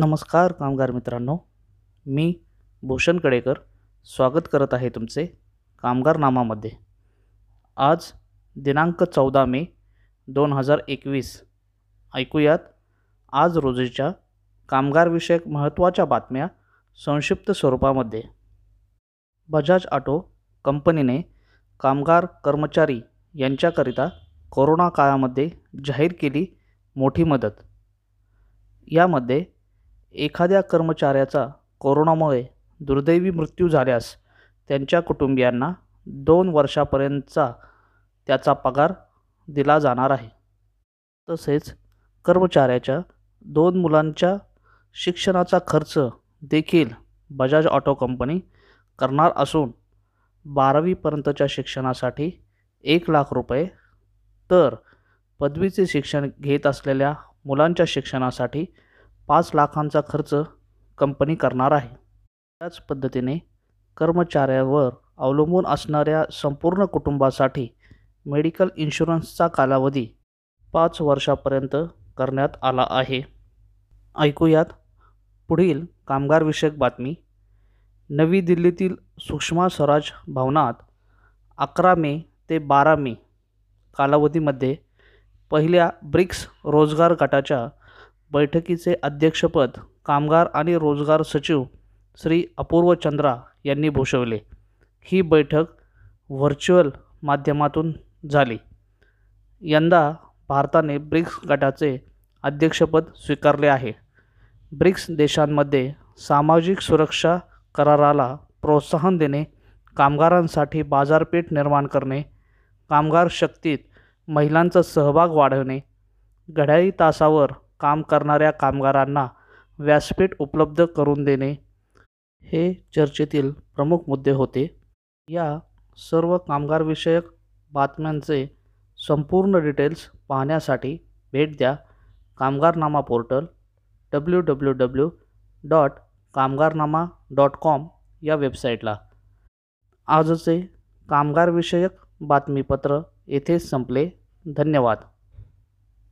नमस्कार कामगार मित्रांनो. मी भूषण कडेकर स्वागत करत आहे तुमचे कामगारनामामध्ये. आज दिनांक चौदा मे दोन हजार एकवीस. ऐकूयात आज रोजीच्या कामगारविषयक महत्त्वाच्या बातम्या संक्षिप्त स्वरूपामध्ये. बजाज ऑटो कंपनीने कामगार कर्मचारी यांच्याकरिता कोरोना काळामध्ये जाहीर केली मोठी मदत. यामध्ये एखाद्या कर्मचाऱ्याचा कोरोनामुळे दुर्दैवी मृत्यू झाल्यास त्यांच्या कुटुंबियांना दोन वर्षापर्यंतचा त्याचा पगार दिला जाणार आहे. तसेच कर्मचाऱ्याच्या दोन मुलांच्या शिक्षणाचा खर्च देखील बजाज ऑटो कंपनी करणार असून बारावीपर्यंतच्या शिक्षणासाठी एक लाख रुपये तर पदवीचे शिक्षण घेत असलेल्या मुलांच्या शिक्षणासाठी पाच लाखांचा खर्च कंपनी करणार आहे. त्याच पद्धतीने कर्मचाऱ्यावर अवलंबून असणाऱ्या संपूर्ण कुटुंबासाठी मेडिकल इन्शुरन्सचा कालावधी पाच वर्षापर्यंत करण्यात आला आहे. ऐकूयात पुढील कामगारविषयक बातमी. नवी दिल्लीतील सुषमा स्वराज भवनात अकरा मे ते बारा मे कालावधीमध्ये पहिल्या ब्रिक्स रोजगार गटाच्या बैठकीचे अध्यक्षपद कामगार आणि रोजगार सचिव श्री अपूर्व चंद्रा यांनी भूषवले. ही बैठक व्हर्च्युअल माध्यमातून झाली. यंदा भारताने ब्रिक्स गटाचे अध्यक्षपद स्वीकारले आहे. ब्रिक्स देशांमध्ये सामाजिक सुरक्षा कराराला प्रोत्साहन देणे कामगारांसाठी बाजारपेठ निर्माण करणे कामगार शक्तीत महिलांचा सहभाग वाढवणे घड्याळी तासावर काम करणाऱ्या कामगारांना व्यासपीठ उपलब्ध करून देणे हे चर्चेतील प्रमुख मुद्दे होते. या सर्व कामगारविषयक बातम्यांचे संपूर्ण डिटेल्स पाहण्यासाठी भेट द्या Kamgarnama portal W W W dot Kamgarnama dot com या वेबसाईटला. आजचे कामगारविषयक बातमीपत्र येथेच संपले. धन्यवाद.